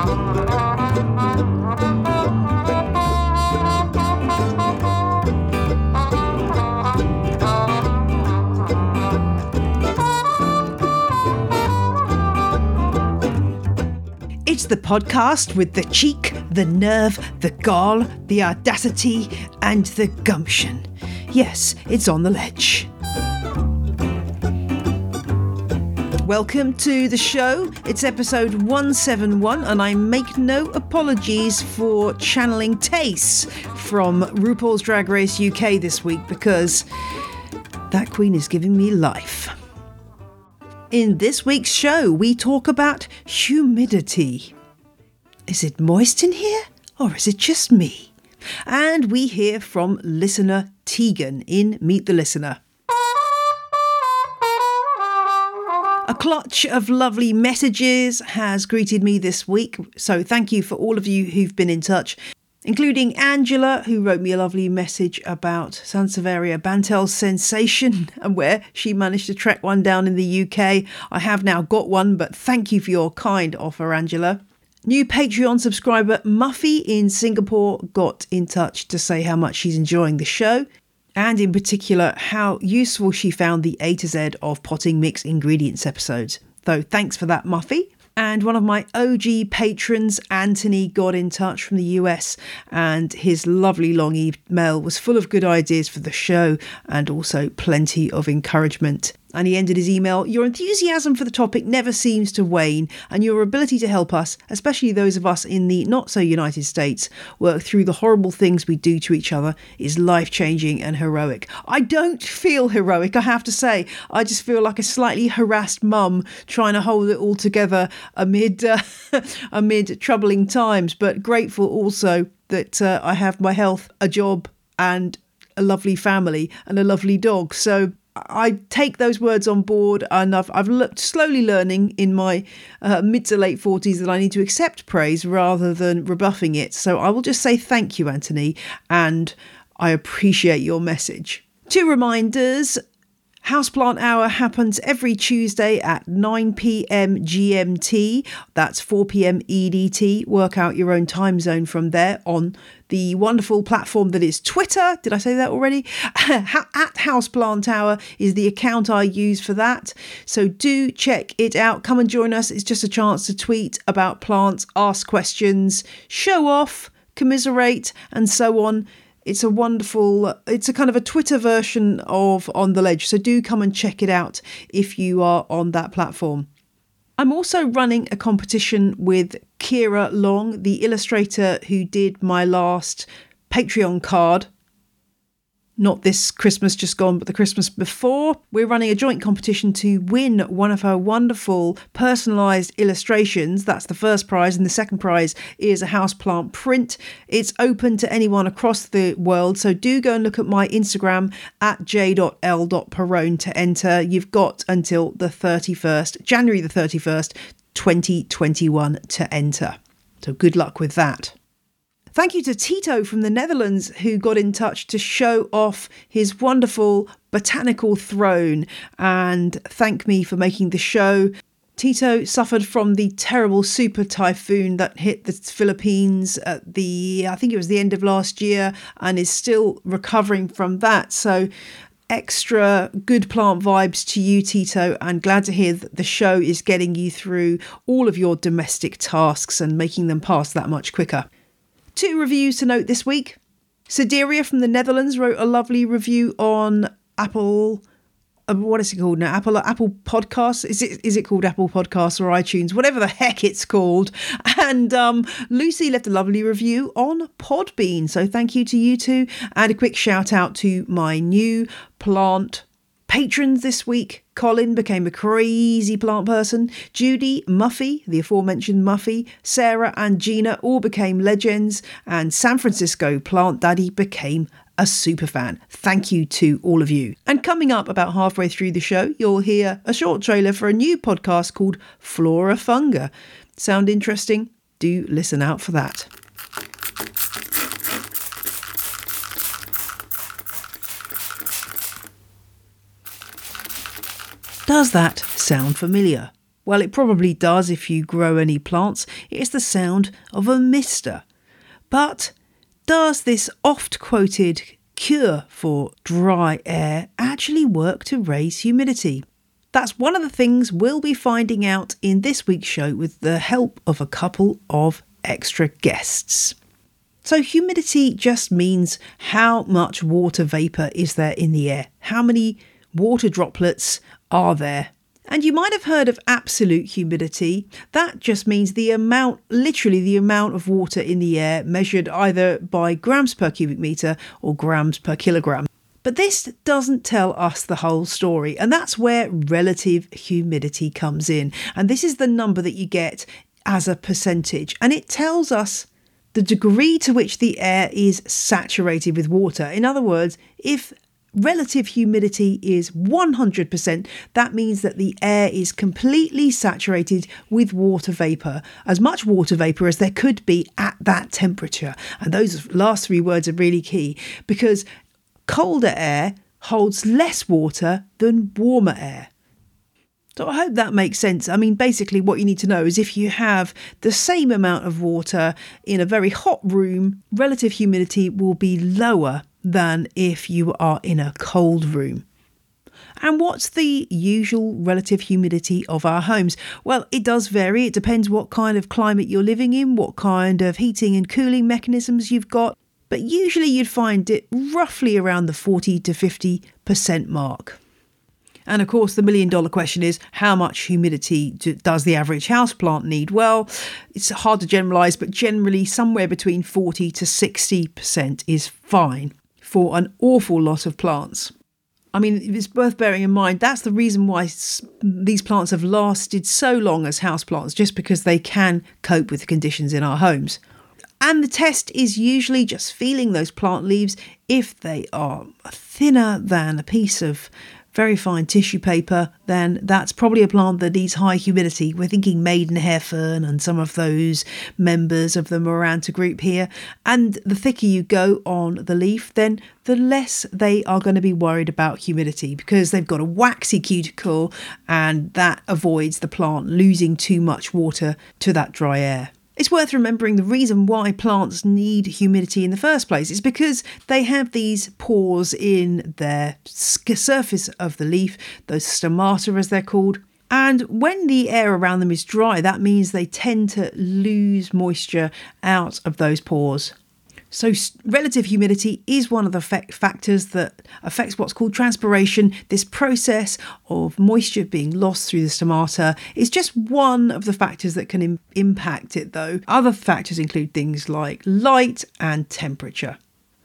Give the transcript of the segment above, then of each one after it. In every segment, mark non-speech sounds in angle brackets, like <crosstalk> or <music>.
It's the podcast with the cheek, the nerve, the gall, the audacity, and the gumption. Yes, it's on the ledge. Welcome to the show. It's episode 171, and I make no apologies for channeling tastes from RuPaul's Drag Race UK this week because that queen is giving me life. In this week's show, we talk about humidity. Is it moist in here, or is it just me? And we hear from listener Tegan in Meet the Listener. A clutch of lovely messages has greeted me this week, so thank you for all of you who've been in touch including Angela, who wrote me a lovely message about Sansevieria Bantel's sensation <laughs> and where she managed to track one down in the UK. I have now got one, but thank you for your kind offer, Angela. New Patreon subscriber Muffy in Singapore got in touch to say how much she's enjoying the show, and in particular, how useful she found the A to Z of potting mix ingredients episodes. So thanks for that, Muffy. And one of my OG patrons, Anthony, got in touch from the US, and his lovely long email was full of good ideas for the show and also plenty of encouragement. And he ended his email Your enthusiasm for the topic never seems to wane, and your ability to help us, especially those of us in the not so United States, work through the horrible things we do to each other is life changing and heroic. I don't feel heroic, I have to say. I just feel like a slightly harassed mum trying to hold it all together amid, uh, <laughs> amid troubling times, but grateful also that uh, I have my health, a job, and a lovely family and a lovely dog. So I take those words on board, and I've I've looked, slowly learning in my uh, mid to late forties that I need to accept praise rather than rebuffing it. So I will just say thank you, Anthony, and I appreciate your message. Two reminders. Houseplant Hour happens every Tuesday at 9 pm GMT. That's 4 pm EDT. Work out your own time zone from there on the wonderful platform that is Twitter. Did I say that already? <laughs> At Houseplant Hour is the account I use for that. So do check it out. Come and join us. It's just a chance to tweet about plants, ask questions, show off, commiserate, and so on. It's a wonderful, it's a kind of a Twitter version of On the Ledge. So do come and check it out if you are on that platform. I'm also running a competition with Kira Long, the illustrator who did my last Patreon card not this Christmas just gone, but the Christmas before. We're running a joint competition to win one of her wonderful personalised illustrations. That's the first prize, and the second prize is a houseplant print. It's open to anyone across the world, so do go and look at my Instagram at j.l.perrone to enter. You've got until the 31st, January the 31st, 2021 to enter. So good luck with that. Thank you to Tito from the Netherlands who got in touch to show off his wonderful botanical throne and thank me for making the show. Tito suffered from the terrible super typhoon that hit the Philippines at the, I think it was the end of last year, and is still recovering from that. So, extra good plant vibes to you, Tito, and glad to hear that the show is getting you through all of your domestic tasks and making them pass that much quicker. Two reviews to note this week. Sideria from the Netherlands wrote a lovely review on Apple. Uh, what is it called now? Apple Apple Podcasts. Is it is it called Apple Podcasts or iTunes? Whatever the heck it's called. <laughs> And um, Lucy left a lovely review on Podbean. So thank you to you two, and a quick shout out to my new plant Patrons this week Colin became a crazy plant person. Judy, Muffy, the aforementioned Muffy, Sarah, and Gina all became legends. And San Francisco Plant Daddy became a super fan. Thank you to all of you. And coming up about halfway through the show, you'll hear a short trailer for a new podcast called Flora Funga. Sound interesting? Do listen out for that. Does that sound familiar? Well, it probably does if you grow any plants. It's the sound of a mister. But does this oft quoted cure for dry air actually work to raise humidity? That's one of the things we'll be finding out in this week's show with the help of a couple of extra guests. So, humidity just means how much water vapour is there in the air, how many water droplets are there. And you might have heard of absolute humidity. That just means the amount, literally the amount of water in the air measured either by grams per cubic metre or grams per kilogram. But this doesn't tell us the whole story, and that's where relative humidity comes in. And this is the number that you get as a percentage, and it tells us the degree to which the air is saturated with water. In other words, if relative humidity is 100%, that means that the air is completely saturated with water vapour, as much water vapour as there could be at that temperature. And those last three words are really key because colder air holds less water than warmer air. So I hope that makes sense. I mean, basically, what you need to know is if you have the same amount of water in a very hot room, relative humidity will be lower than if you are in a cold room. And what's the usual relative humidity of our homes? Well, it does vary. It depends what kind of climate you're living in, what kind of heating and cooling mechanisms you've got, but usually you'd find it roughly around the 40 to 50% mark. And of course, the million dollar question is how much humidity does the average houseplant need? Well, it's hard to generalize, but generally, somewhere between 40 to 60% is fine for an awful lot of plants. I mean, it's worth bearing in mind that's the reason why these plants have lasted so long as houseplants, just because they can cope with the conditions in our homes. And the test is usually just feeling those plant leaves. If they are thinner than a piece of very fine tissue paper, then that's probably a plant that needs high humidity. We're thinking maidenhair fern and some of those members of the Maranta group here. And the thicker you go on the leaf, then the less they are going to be worried about humidity because they've got a waxy cuticle and that avoids the plant losing too much water to that dry air. It's worth remembering the reason why plants need humidity in the first place is because they have these pores in their surface of the leaf, those stomata as they're called, and when the air around them is dry, that means they tend to lose moisture out of those pores. So, relative humidity is one of the factors that affects what's called transpiration. This process of moisture being lost through the stomata is just one of the factors that can Im- impact it, though. Other factors include things like light and temperature.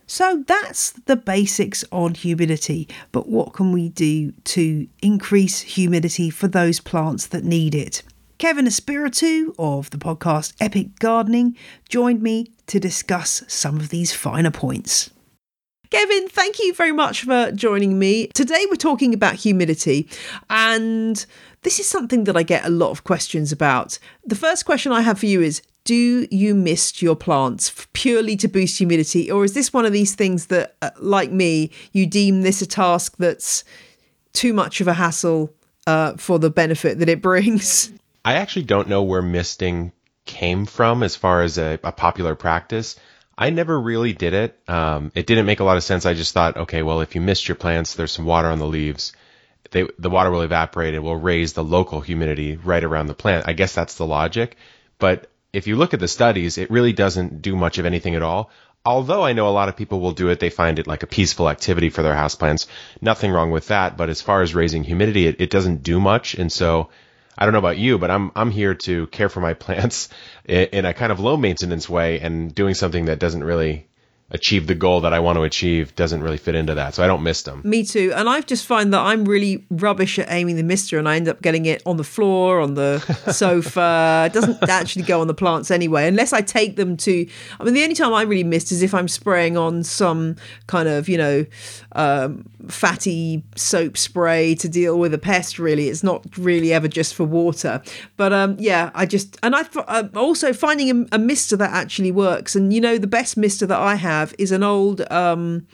So that's the basics on humidity, but what can we do to increase humidity for those plants that need it? Kevin Espiritu of the podcast Epic Gardening joined me to discuss some of these finer points. Kevin, thank you very much for joining me. Today we're talking about humidity, and this is something that I get a lot of questions about. The first question I have for you is Do you mist your plants purely to boost humidity, or is this one of these things that, uh, like me, you deem this a task that's too much of a hassle uh, for the benefit that it brings? <laughs> I actually don't know where misting came from as far as a, a popular practice. I never really did it. Um, it didn't make a lot of sense. I just thought, okay, well, if you mist your plants, there's some water on the leaves. They, the water will evaporate. It will raise the local humidity right around the plant. I guess that's the logic. But if you look at the studies, it really doesn't do much of anything at all. Although I know a lot of people will do it, they find it like a peaceful activity for their houseplants. Nothing wrong with that. But as far as raising humidity, it, it doesn't do much. And so I don't know about you, but I'm I'm here to care for my <laughs> plants in, in a kind of low maintenance way and doing something that doesn't really achieve the goal that I want to achieve doesn't really fit into that. So I don't miss them. Me too. And I just find that I'm really rubbish at aiming the mister and I end up getting it on the floor, on the <laughs> sofa. It doesn't actually go on the plants anyway, unless I take them to. I mean, the only time I really mist is if I'm spraying on some kind of, you know, um, fatty soap spray to deal with a pest, really. It's not really ever just for water. But um, yeah, I just. And I am also finding a, a mister that actually works. And, you know, the best mister that I have have is an old um,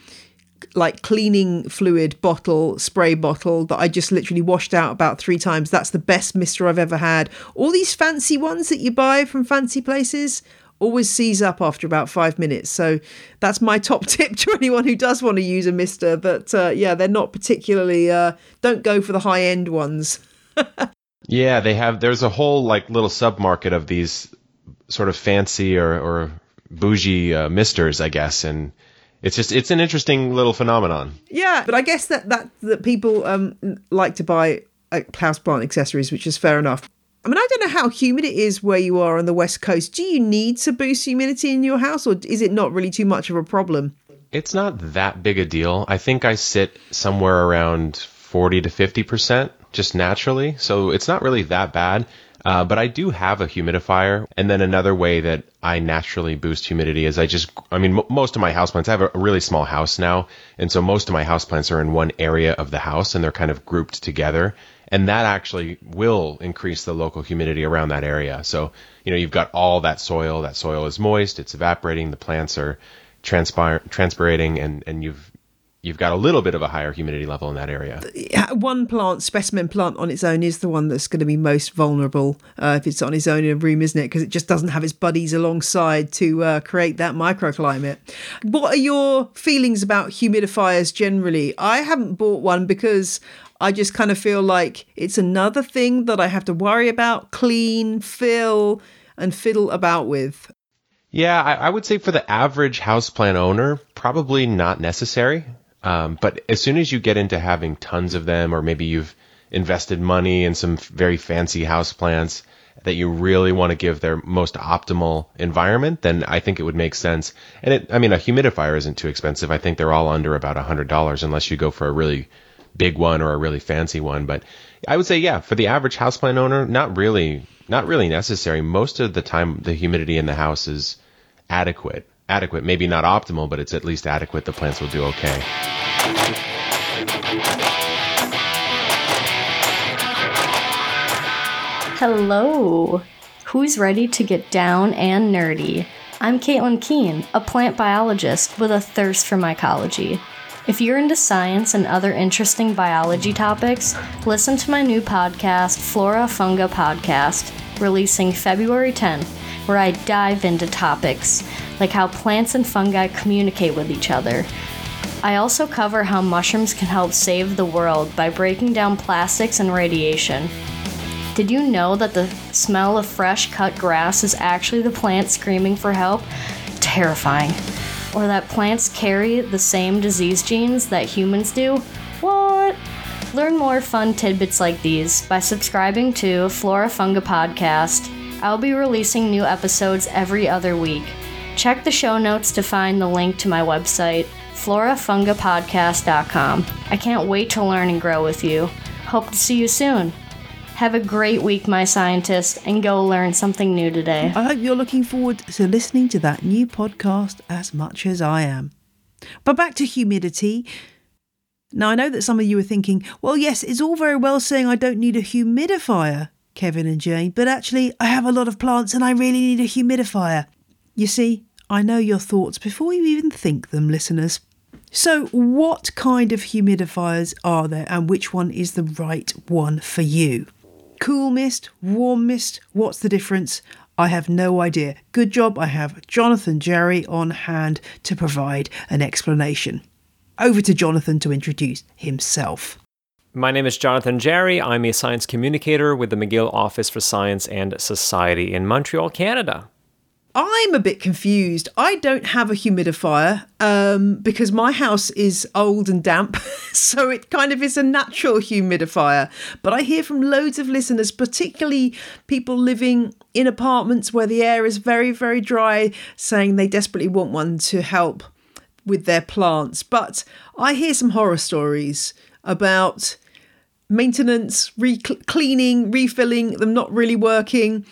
like cleaning fluid bottle, spray bottle that I just literally washed out about three times. That's the best mister I've ever had. All these fancy ones that you buy from fancy places always seize up after about five minutes. So that's my top <laughs> tip to anyone who does want to use a mister. But uh, yeah, they're not particularly, uh, don't go for the high end ones. <laughs> yeah, they have, there's a whole like little sub market of these sort of fancy or, or bougie uh, misters, I guess. And, it's just it's an interesting little phenomenon. Yeah, but I guess that that that people um like to buy uh, houseplant accessories, which is fair enough. I mean, I don't know how humid it is where you are on the west coast. Do you need to boost humidity in your house, or is it not really too much of a problem? It's not that big a deal. I think I sit somewhere around forty to fifty percent just naturally, so it's not really that bad. Uh, but I do have a humidifier. And then another way that I naturally boost humidity is I just, I mean, m- most of my houseplants, I have a really small house now. And so most of my houseplants are in one area of the house and they're kind of grouped together. And that actually will increase the local humidity around that area. So, you know, you've got all that soil. That soil is moist. It's evaporating. The plants are transpire, transpirating and, and you've you've got a little bit of a higher humidity level in that area. One plant, specimen plant on its own, is the one that's going to be most vulnerable uh, if it's on its own in a room, isn't it? Because it just doesn't have its buddies alongside to uh, create that microclimate. What are your feelings about humidifiers generally? I haven't bought one because I just kind of feel like it's another thing that I have to worry about, clean, fill, and fiddle about with. Yeah, I, I would say for the average houseplant owner, probably not necessary. Um, but as soon as you get into having tons of them, or maybe you've invested money in some very fancy house plants that you really want to give their most optimal environment, then I think it would make sense. And it, I mean, a humidifier isn't too expensive. I think they're all under about a hundred dollars, unless you go for a really big one or a really fancy one. But I would say, yeah, for the average houseplant owner, not really, not really necessary. Most of the time, the humidity in the house is adequate adequate. Maybe not optimal, but it's at least adequate. The plants will do okay. Hello. Who's ready to get down and nerdy? I'm Caitlin Keene, a plant biologist with a thirst for mycology. If you're into science and other interesting biology topics, listen to my new podcast, Flora Funga Podcast, releasing February 10th, where I dive into topics like how plants and fungi communicate with each other. I also cover how mushrooms can help save the world by breaking down plastics and radiation. Did you know that the smell of fresh cut grass is actually the plant screaming for help? Terrifying. Or that plants carry the same disease genes that humans do? What? Learn more fun tidbits like these by subscribing to Flora Funga Podcast. I'll be releasing new episodes every other week. Check the show notes to find the link to my website, florafungapodcast.com. I can't wait to learn and grow with you. Hope to see you soon. Have a great week, my scientist, and go learn something new today. I hope you're looking forward to listening to that new podcast as much as I am. But back to humidity. Now, I know that some of you are thinking, well, yes, it's all very well saying I don't need a humidifier, Kevin and Jane, but actually, I have a lot of plants and I really need a humidifier. You see, I know your thoughts before you even think them, listeners. So, what kind of humidifiers are there and which one is the right one for you? Cool mist, warm mist, what's the difference? I have no idea. Good job, I have Jonathan Jarry on hand to provide an explanation. Over to Jonathan to introduce himself. My name is Jonathan Jarry. I'm a science communicator with the McGill Office for Science and Society in Montreal, Canada. I'm a bit confused. I don't have a humidifier um, because my house is old and damp, <laughs> so it kind of is a natural humidifier. But I hear from loads of listeners, particularly people living in apartments where the air is very, very dry, saying they desperately want one to help with their plants. But I hear some horror stories about maintenance, re- cleaning, refilling, them not really working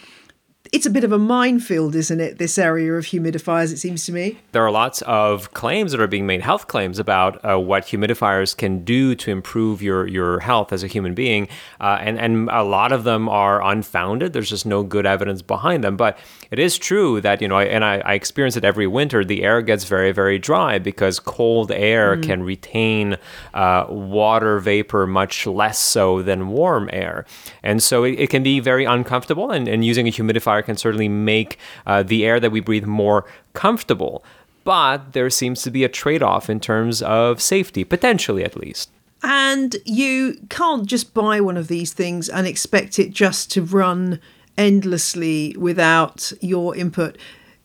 it's a bit of a minefield, isn't it? This area of humidifiers, it seems to me. There are lots of claims that are being made, health claims about uh, what humidifiers can do to improve your your health as a human being, uh, and and a lot of them are unfounded. There's just no good evidence behind them. But it is true that you know, and I, I experience it every winter. The air gets very very dry because cold air mm. can retain uh, water vapor much less so than warm air, and so it, it can be very uncomfortable. And, and using a humidifier can certainly make uh, the air that we breathe more comfortable. But there seems to be a trade off in terms of safety, potentially at least. And you can't just buy one of these things and expect it just to run endlessly without your input.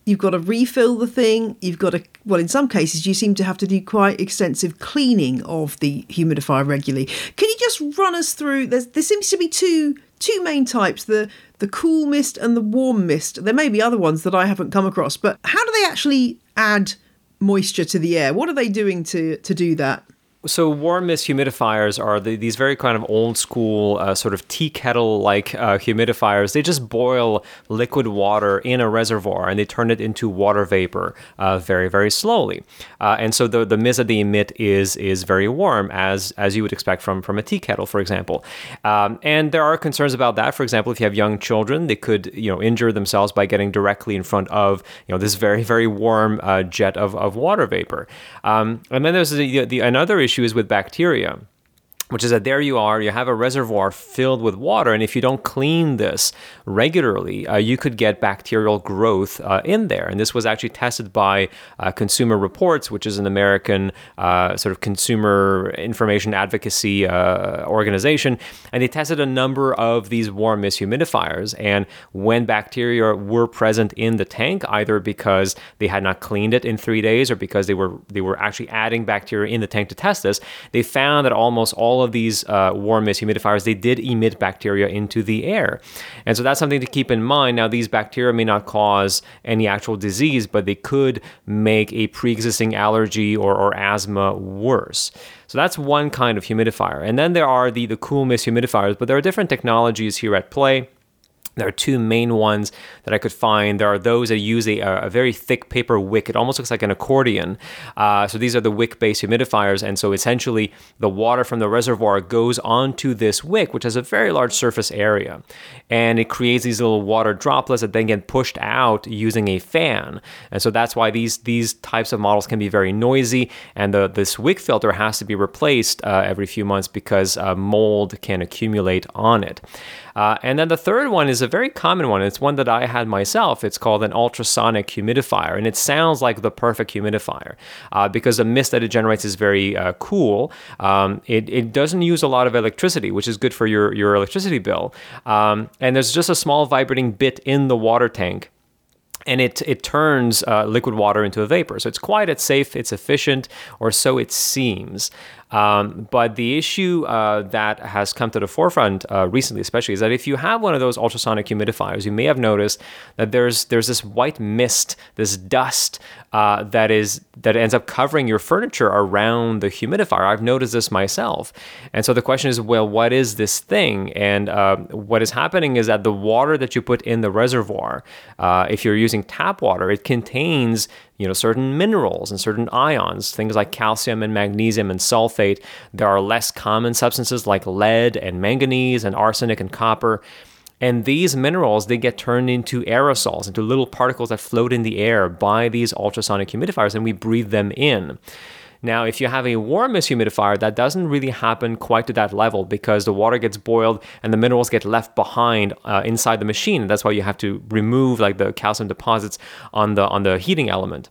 You've got to refill the thing. You've got to, well, in some cases, you seem to have to do quite extensive cleaning of the humidifier regularly. Can you just run us through? There's, there seems to be two two main types the the cool mist and the warm mist. There may be other ones that I haven't come across, but how do they actually add moisture to the air? What are they doing to to do that? So warm mist humidifiers are the, these very kind of old school uh, sort of tea kettle like uh, humidifiers. They just boil liquid water in a reservoir and they turn it into water vapor uh, very very slowly. Uh, and so the the mist that they emit is is very warm as as you would expect from from a tea kettle, for example. Um, and there are concerns about that. For example, if you have young children, they could you know injure themselves by getting directly in front of you know this very very warm uh, jet of, of water vapor. Um, and then there's the, the another issue issue is with bacteria which is that there you are, you have a reservoir filled with water, and if you don't clean this regularly, uh, you could get bacterial growth uh, in there. And this was actually tested by uh, Consumer Reports, which is an American uh, sort of consumer information advocacy uh, organization. And they tested a number of these warm mist humidifiers. And when bacteria were present in the tank, either because they had not cleaned it in three days or because they were they were actually adding bacteria in the tank to test this, they found that almost all all of these uh, warm mist humidifiers, they did emit bacteria into the air. And so that's something to keep in mind. Now, these bacteria may not cause any actual disease, but they could make a pre existing allergy or, or asthma worse. So that's one kind of humidifier. And then there are the, the cool mist humidifiers, but there are different technologies here at play. There are two main ones that I could find. There are those that use a, a very thick paper wick. It almost looks like an accordion. Uh, so these are the wick based humidifiers. And so essentially, the water from the reservoir goes onto this wick, which has a very large surface area. And it creates these little water droplets that then get pushed out using a fan. And so that's why these, these types of models can be very noisy. And the, this wick filter has to be replaced uh, every few months because uh, mold can accumulate on it. Uh, and then the third one is a very common one. It's one that I had myself. It's called an ultrasonic humidifier, and it sounds like the perfect humidifier uh, because the mist that it generates is very uh, cool. Um, it, it doesn't use a lot of electricity, which is good for your, your electricity bill. Um, and there's just a small vibrating bit in the water tank and it it turns uh, liquid water into a vapor. So it's quiet, it's safe, it's efficient, or so it seems. Um, but the issue uh, that has come to the forefront uh, recently, especially, is that if you have one of those ultrasonic humidifiers, you may have noticed that there's there's this white mist, this dust uh, that is that ends up covering your furniture around the humidifier. I've noticed this myself, and so the question is, well, what is this thing? And uh, what is happening is that the water that you put in the reservoir, uh, if you're using tap water, it contains you know certain minerals and certain ions things like calcium and magnesium and sulfate. There are less common substances like lead and manganese and arsenic and copper. And these minerals they get turned into aerosols into little particles that float in the air by these ultrasonic humidifiers and we breathe them in now, if you have a warm mist humidifier, that doesn't really happen quite to that level because the water gets boiled and the minerals get left behind uh, inside the machine. That's why you have to remove like the calcium deposits on the on the heating element.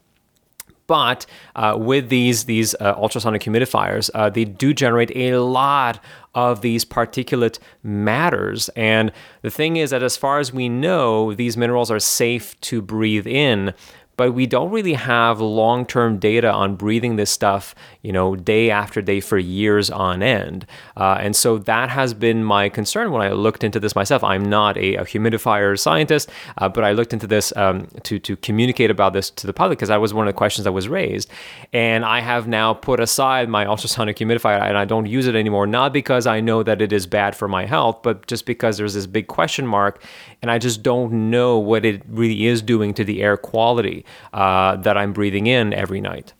But uh, with these these uh, ultrasonic humidifiers, uh, they do generate a lot of these particulate matters. And the thing is that as far as we know, these minerals are safe to breathe in but we don't really have long-term data on breathing this stuff, you know, day after day for years on end. Uh, and so that has been my concern when I looked into this myself. I'm not a, a humidifier scientist, uh, but I looked into this um, to to communicate about this to the public because that was one of the questions that was raised. And I have now put aside my ultrasonic humidifier and I don't use it anymore, not because I know that it is bad for my health, but just because there's this big question mark, and I just don't know what it really is doing to the air quality uh, that I'm breathing in every night.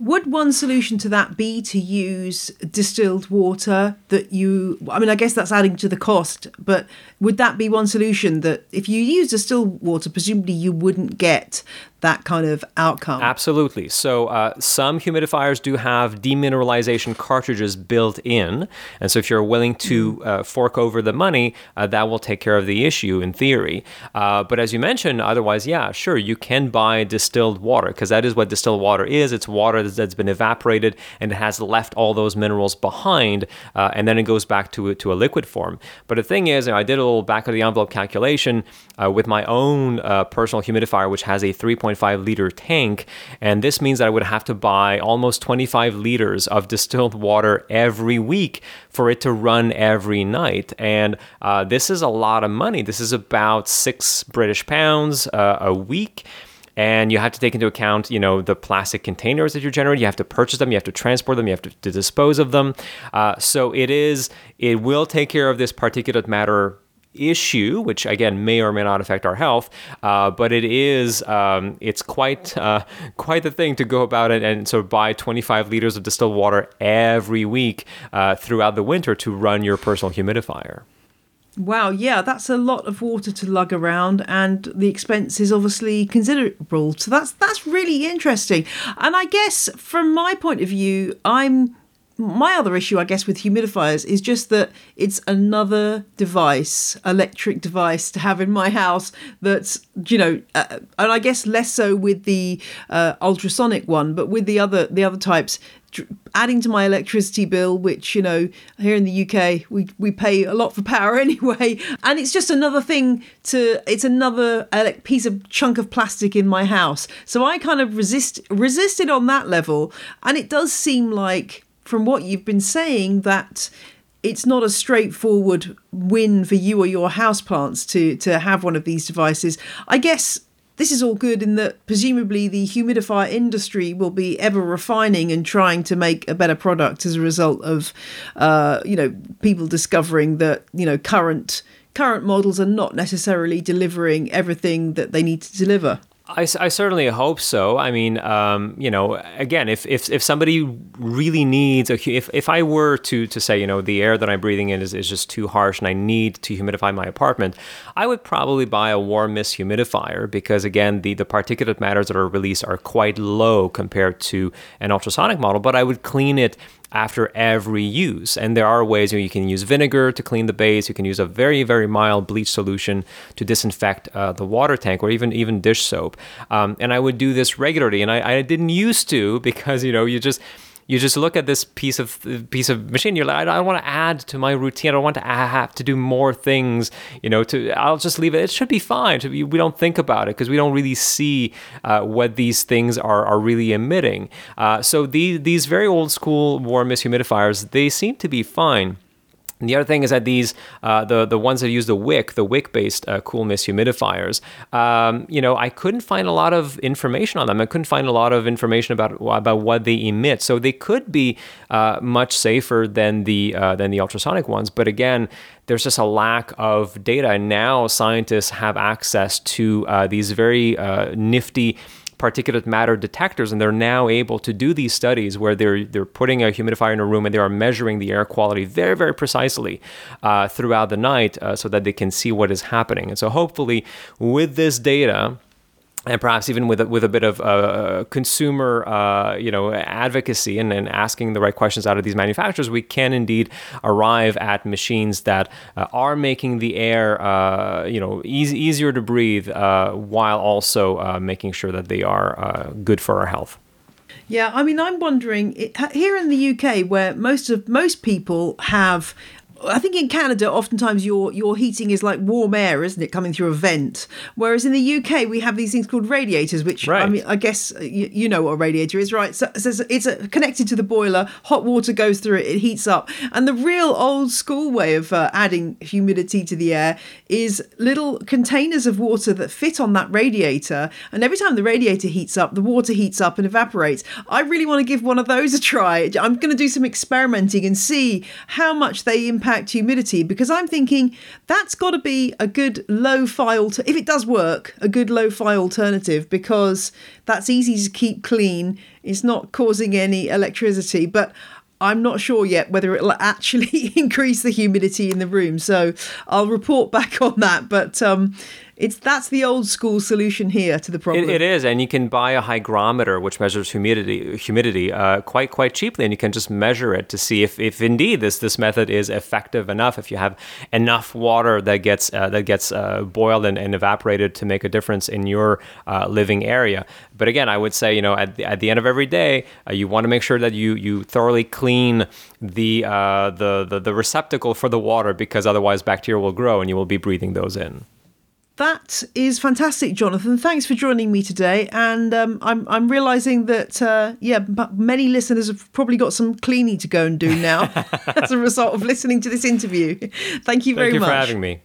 Would one solution to that be to use distilled water that you I mean I guess that's adding to the cost, but would that be one solution that if you use distilled water presumably you wouldn't get that kind of outcome. Absolutely. So uh, some humidifiers do have demineralization cartridges built in, and so if you're willing to uh, fork over the money, uh, that will take care of the issue in theory. Uh, but as you mentioned, otherwise, yeah, sure, you can buy distilled water because that is what distilled water is. It's water that's been evaporated and it has left all those minerals behind, uh, and then it goes back to to a liquid form. But the thing is, I did a little back of the envelope calculation uh, with my own personal humidifier, which has a 3.5 liter tank. And this means that I would have to buy almost 25 liters of distilled water every week for it to run every night. And uh, this is a lot of money. This is about six British pounds uh, a week and you have to take into account you know the plastic containers that you're generating. You have to purchase them. You have to transport them. You have to, to dispose of them. Uh, so it is it will take care of this particulate matter issue, which again may or may not affect our health, uh, but it is um, it's quite uh, <laughs> quite the thing to go about it and so buy 25 liters of distilled water every week uh, throughout the winter to run your personal humidifier. Wow, yeah, that's a lot of water to lug around, and the expense is obviously considerable. So that's that's really interesting. And I guess from my point of view, I'm my other issue, I guess, with humidifiers is just that it's another device, electric device to have in my house that's, you know, uh, and I guess less so with the uh, ultrasonic one, but with the other the other types, adding to my electricity bill, which you know here in the UK we we pay a lot for power <laughs> anyway, and it's just another thing to it's another uh, piece of chunk of plastic in my house. So I kind of resist resisted on that level, and it does seem like from what you've been saying that it's not a straightforward win for you or your houseplants to to have one of these devices. I guess this is all good in that presumably the humidifier industry will be ever refining and trying to make a better product as a result of uh, you know people discovering that you know current current models are not necessarily delivering everything that they need to deliver. I, I certainly hope so. I mean, um, you know, again, if, if, if somebody really needs a, if, if I were to, to say, you know, the air that I'm breathing in is, is just too harsh and I need to humidify my apartment, I would probably buy a warm mist humidifier because, again, the, the particulate matters that are released are quite low compared to an ultrasonic model, but I would clean it after every use. And there are ways you, can use vinegar to clean the base. You can use a very, very mild bleach solution to disinfect uh, the water tank or even even dish soap. Um, and I would do this regularly. And I, I didn't used to <laughs> because, you know, you just you just look at this piece of piece of machine. You're like, I don't want to add to my routine. I don't want to have to do more things. You know, to I'll just leave it. It should be fine. We don't think about it because we don't really see uh, what these things are are really emitting. Uh, so these these very old school warm mist humidifiers they seem to be fine. And the other thing is that these, uh, the the ones that use the wick, the wick-based uh, cool mist humidifiers, um, you know, I couldn't find a lot of information on them. I couldn't find a lot of information about about what they emit. So they could be uh, much safer than the uh, than the ultrasonic ones. But again, there's just a lack of data. And now scientists have access to uh, these very uh, nifty particulate matter detectors, and they're now able to do these studies where they're they're putting a humidifier in a room and they are measuring the air quality very very precisely uh, throughout the night, uh, so that they can see what is happening. And so hopefully, with this data and perhaps even with a, with a bit of uh, consumer, uh, you know, advocacy and, and asking the right questions out of these manufacturers, we can indeed arrive at machines that uh, are making the air, uh, you know, easier to breathe, uh, while also uh, making sure that they are good for our health. Yeah, I mean, I'm wondering here in the UK, where most of most people have I think in Canada, oftentimes your your heating is like warm air, isn't it, coming through a vent? Whereas in the UK, we have these things called radiators, which I mean, I guess you, you know what a radiator is, right? So, so it's uh connected to the boiler. Hot water goes through it; it heats up. And the real old school way of uh, adding humidity to the air is little containers of water that fit on that radiator. And every time the radiator heats up, the water heats up and evaporates. I really want to give one of those a try. I'm going to do some experimenting and see how much they impact humidity because I'm thinking that's got to be a good low-fi alter- if it does work, a good low-fi alternative because that's easy to keep clean. It's not causing any electricity, but I'm not sure yet whether it'll <laughs> actually increase the humidity in the room. So I'll report back on that. But um, it's that's the old school solution here to the problem. It, it is, and you can buy a hygrometer which measures humidity humidity uh, quite quite cheaply, and you can just measure it to see if, if indeed this this method is effective enough. If you have enough water that gets uh, that gets uh, boiled and, and evaporated to make a difference in your uh, living area. But again, I would say you know at the, at the end of every day, uh, you want to make sure that you you thoroughly clean the, uh, the the the receptacle for the water because otherwise bacteria will grow and you will be breathing those in. That is fantastic, Jonathan. Thanks for joining me today. And um, I'm I'm realizing that uh, yeah, many listeners have probably got some cleaning to go and do now <laughs> as a result of listening to this interview. Thank you very Thank you much. for having me.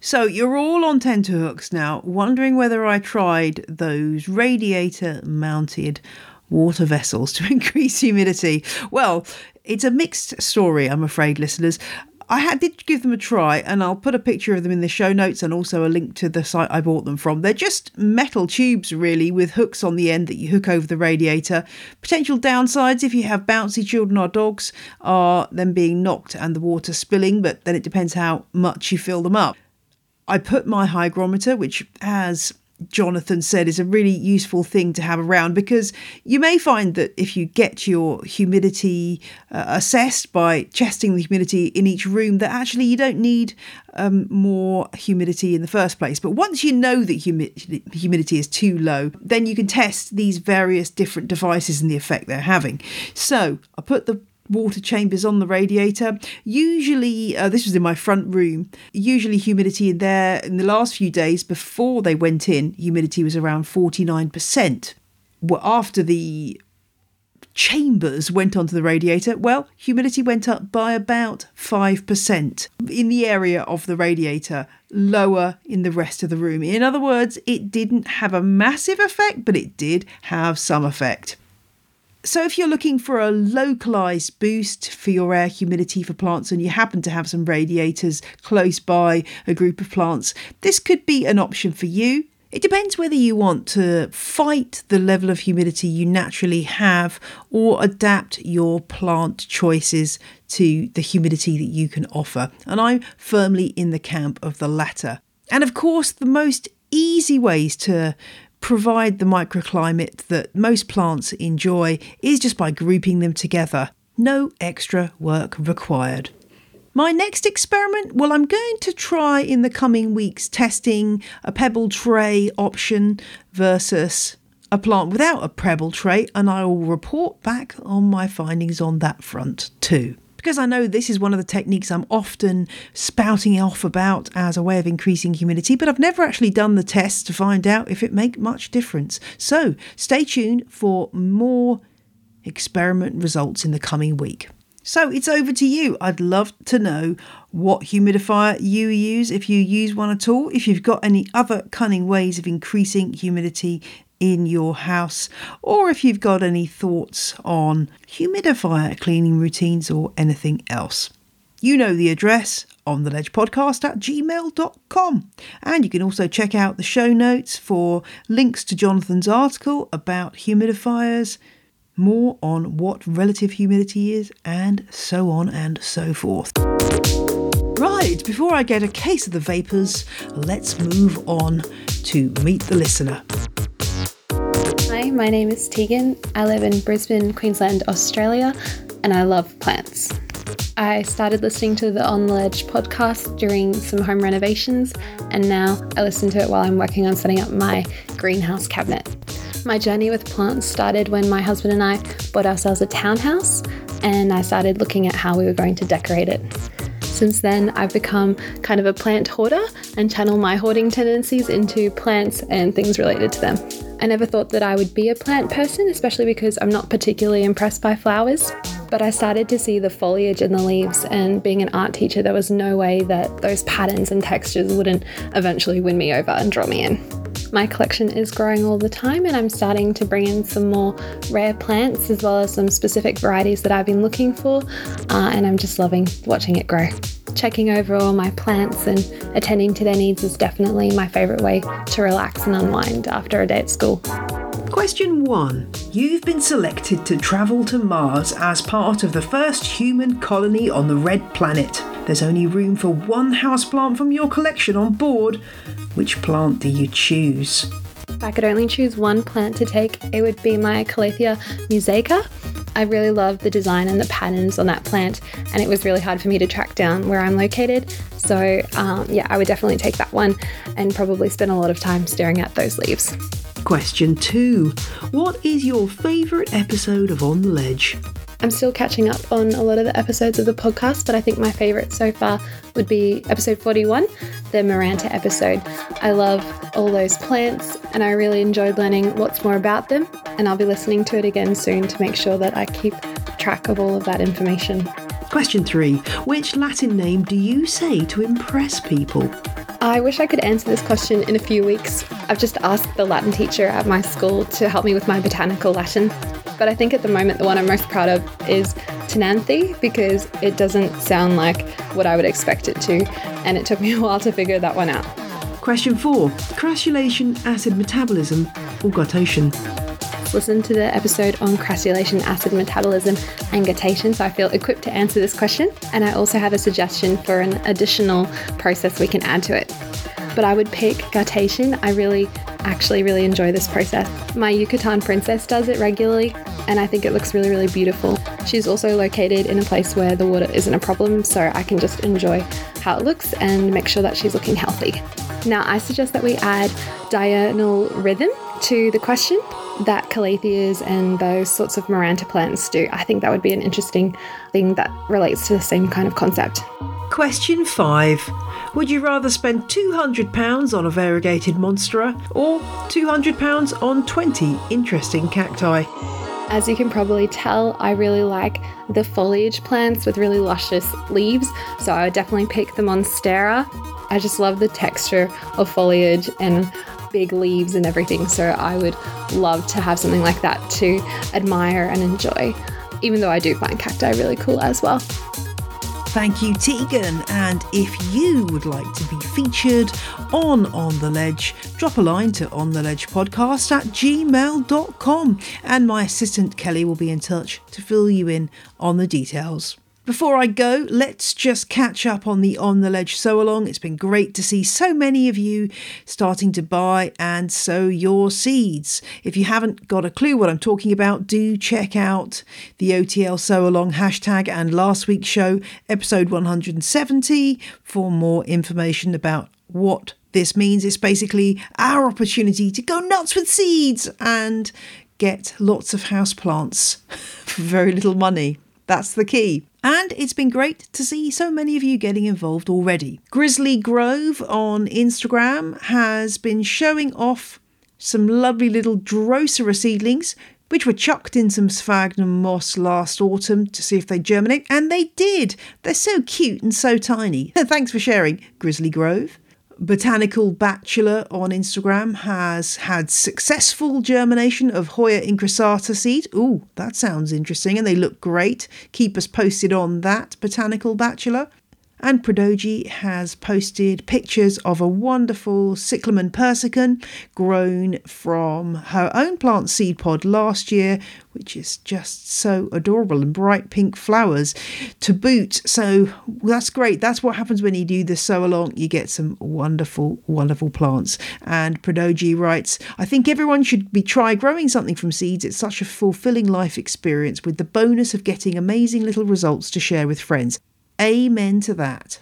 So you're all on tenterhooks now, wondering whether I tried those radiator mounted water vessels to <laughs> increase humidity. Well, it's a mixed story, I'm afraid, listeners. I had, did give them a try, and I'll put a picture of them in the show notes and also a link to the site I bought them from. They're just metal tubes, really, with hooks on the end that you hook over the radiator. Potential downsides if you have bouncy children or dogs are them being knocked and the water spilling, but then it depends how much you fill them up. I put my hygrometer, which, as Jonathan said, is a really useful thing to have around because you may find that if you get your humidity uh, assessed by testing the humidity in each room, that actually you don't need um, more humidity in the first place. But once you know that humi- humidity is too low, then you can test these various different devices and the effect they're having. So I put the water chambers on the radiator. Usually, uh, this was in my front room. Usually, humidity in there in the last few days before they went in, humidity was around 49%. Well, after the chambers went onto the radiator, well, humidity went up by about 5% in the area of the radiator, lower in the rest of the room. In other words, it didn't have a massive effect, but it did have some effect. So, if you're looking for a localized boost for your air humidity for plants and you happen to have some radiators close by a group of plants, this could be an option for you. It depends whether you want to fight the level of humidity you naturally have or adapt your plant choices to the humidity that you can offer. And I'm firmly in the camp of the latter. And of course, the most easy ways to provide the microclimate that most plants enjoy is just by grouping them together. No extra work required. My next experiment, well, I'm going to try in the coming weeks testing a pebble tray option versus a plant without a pebble tray, and I will report back on my findings on that front too. Because I know this is one of the techniques I'm often spouting off about as a way of increasing humidity, but I've never actually done the test to find out if it make much difference. So stay tuned for more experiment results in the coming week. So it's over to you. I'd love to know what humidifier you use, if you use one at all, if you've got any other cunning ways of increasing humidity in your house, or if you've got any thoughts on humidifier cleaning routines or anything else. You know the address on the ledge podcast at gmail.com. And you can also check out the show notes for links to Jonathan's article about humidifiers, more on what relative humidity is, and so on and so forth. Right, before I get a case of the vapours, let's move on to meet the listener. My name is Tegan. I live in Brisbane, Queensland, Australia, and I love plants. I started listening to the On the Ledge podcast during some home renovations, and now I listen to it while I'm working on setting up my greenhouse cabinet. My journey with plants started when my husband and I bought ourselves a townhouse, and I started looking at how we were going to decorate it. Since then, I've become kind of a plant hoarder and channel my hoarding tendencies into plants and things related to them. I never thought that I would be a plant person, especially because I'm not particularly impressed by flowers. But I started to see the foliage and the leaves, and being an art teacher, there was no way that those patterns and textures wouldn't eventually win me over and draw me in. My collection is growing all the time, and I'm starting to bring in some more rare plants as well as some specific varieties that I've been looking for, uh, and I'm just loving watching it grow. Checking over all my plants and attending to their needs is definitely my favourite way to relax and unwind after a day at school. Question 1. You've been selected to travel to Mars as part of the first human colony on the Red Planet. There's only room for one houseplant from your collection on board. Which plant do you choose? If I could only choose one plant to take, it would be my Calathea mosaica. I really love the design and the patterns on that plant, and it was really hard for me to track down where I'm located. So, um, yeah, I would definitely take that one and probably spend a lot of time staring at those leaves. Question 2. What is your favourite episode of On the Ledge? I'm still catching up on a lot of the episodes of the podcast, but I think my favourite so far would be episode 41, the Maranta episode. I love all those plants and I really enjoyed learning lots more about them, and I'll be listening to it again soon to make sure that I keep track of all of that information. Question 3. Which Latin name do you say to impress people? I wish I could answer this question in a few weeks. I've just asked the Latin teacher at my school to help me with my botanical Latin. But I think at the moment the one I'm most proud of is Tonanthe because it doesn't sound like what I would expect it to, and it took me <laughs> a while to figure that one out. Question 4. Crassulacean, acid metabolism, or guttation? Listen to the episode on crassulacean, acid metabolism, and guttation, so I feel equipped to answer this question. And I also have a suggestion for an additional process we can add to it. But I would pick guttation. I really, actually, really enjoy this process. My Yucatan princess does it regularly, and I think it looks really, really beautiful. She's also located in a place where the water isn't a problem, so I can just enjoy how it looks and make sure that she's looking healthy. Now, I suggest that we add diurnal rhythm to the question that calatheas and those sorts of maranta plants do. I think that would be an interesting thing that relates to the same kind of concept. Question 5. Would you rather spend £200 on a variegated monstera or £200 on 20 interesting cacti? As you can probably tell, I really like the foliage plants with really luscious leaves, so I would definitely pick the Monstera. I just love the texture of foliage and big leaves and everything, so I would love to have something like that to admire and enjoy, even though I do find cacti really cool as well. Thank you, Tegan. And if you would like to be featured on On the Ledge, drop a line to On the Ledge Podcast at gmail.com and my assistant Kelly will be in touch to fill you in on the details. Before I go, let's just catch up on the On the Ledge sew along. It's been great to see so many of you starting to buy and sow your seeds. If you haven't got a clue what I'm talking about, do check out the OTL sew along hashtag and last week's show, episode 170, for more information about what this means. It's basically our opportunity to go nuts with seeds and get lots of houseplants <laughs> for very little money. That's the key. And it's been great to see so many of you getting involved already. Grizzly Grove on Instagram has been showing off some lovely little Drosera seedlings, which were chucked in some sphagnum moss last autumn to see if they germinate, and they did. They're so cute and so tiny. <laughs> Thanks for sharing, Grizzly Grove. Botanical Bachelor on Instagram has had successful germination of Hoya incrustata seed. Ooh, that sounds interesting, and they look great. Keep us posted on that, Botanical Bachelor. And Prodoji has posted pictures of a wonderful Cyclamen persicum grown from her own plant seed pod last year, which is just so adorable and bright pink flowers to boot. So that's great. That's what happens when you do this sew along. You get some wonderful, wonderful plants. And Prodoji writes, I think everyone should be try growing something from seeds. It's such a fulfilling life experience with the bonus of getting amazing little results to share with friends. Amen to that.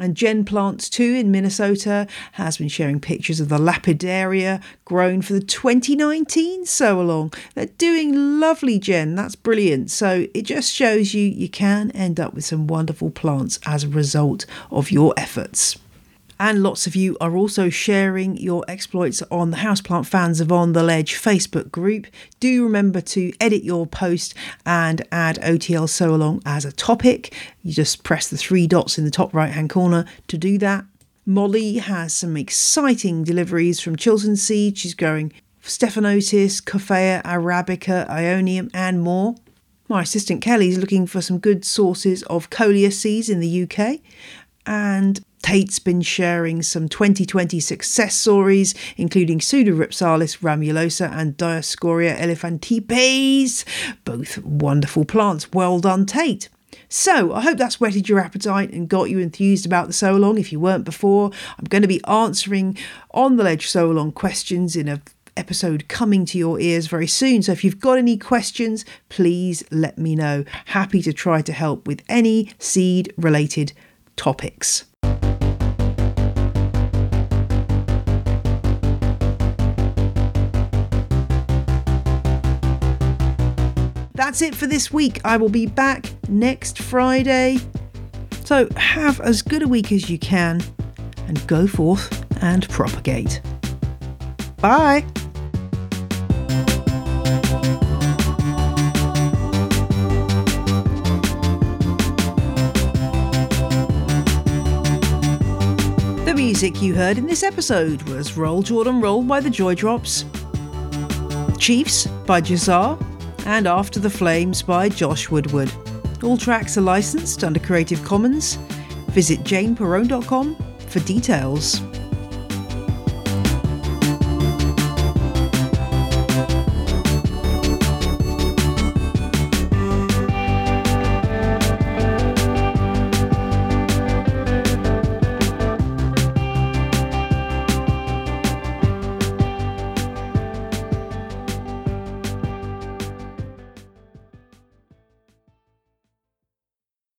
And Jen Plants 2 in Minnesota has been sharing pictures of the Lapidaria grown for the 2019 Sow Along. They're doing lovely, Jen. That's brilliant. So it just shows you you can end up with some wonderful plants as a result of your efforts. And lots of you are also sharing your exploits on the Houseplant Fans of On the Ledge Facebook group. Do remember to edit your post and add OTL Sow Along as a topic. You just press the three dots in the top right hand corner to do that. Molly has some exciting deliveries from Chiltern Seed. She's growing Stephanotis, Coffea, Arabica, Aeonium, and more. My assistant Kelly's looking for some good sources of coleus seeds in the UK. And Tate's been sharing some 2020 success stories, including Pseudorhipsalis ramulosa and Dioscorea elephantipes, both wonderful plants. Well done, Tate. So, I hope that's whetted your appetite and got you enthused about the Along if you weren't before. I'm going to be answering on the ledge Along questions in a episode coming to your ears very soon. So if you've got any questions, please let me know. Happy to try to help with any seed related topics. That's it for this week. I will be back next Friday. So have as good a week as you can and go forth and propagate. Bye. The music you heard in this episode was Roll Jordan Roll by the Joy Drops, Chiefs by Jahzzar, and After the Flames by Josh Woodward. All tracks are licensed under Creative Commons. Visit janeperrone.com for details.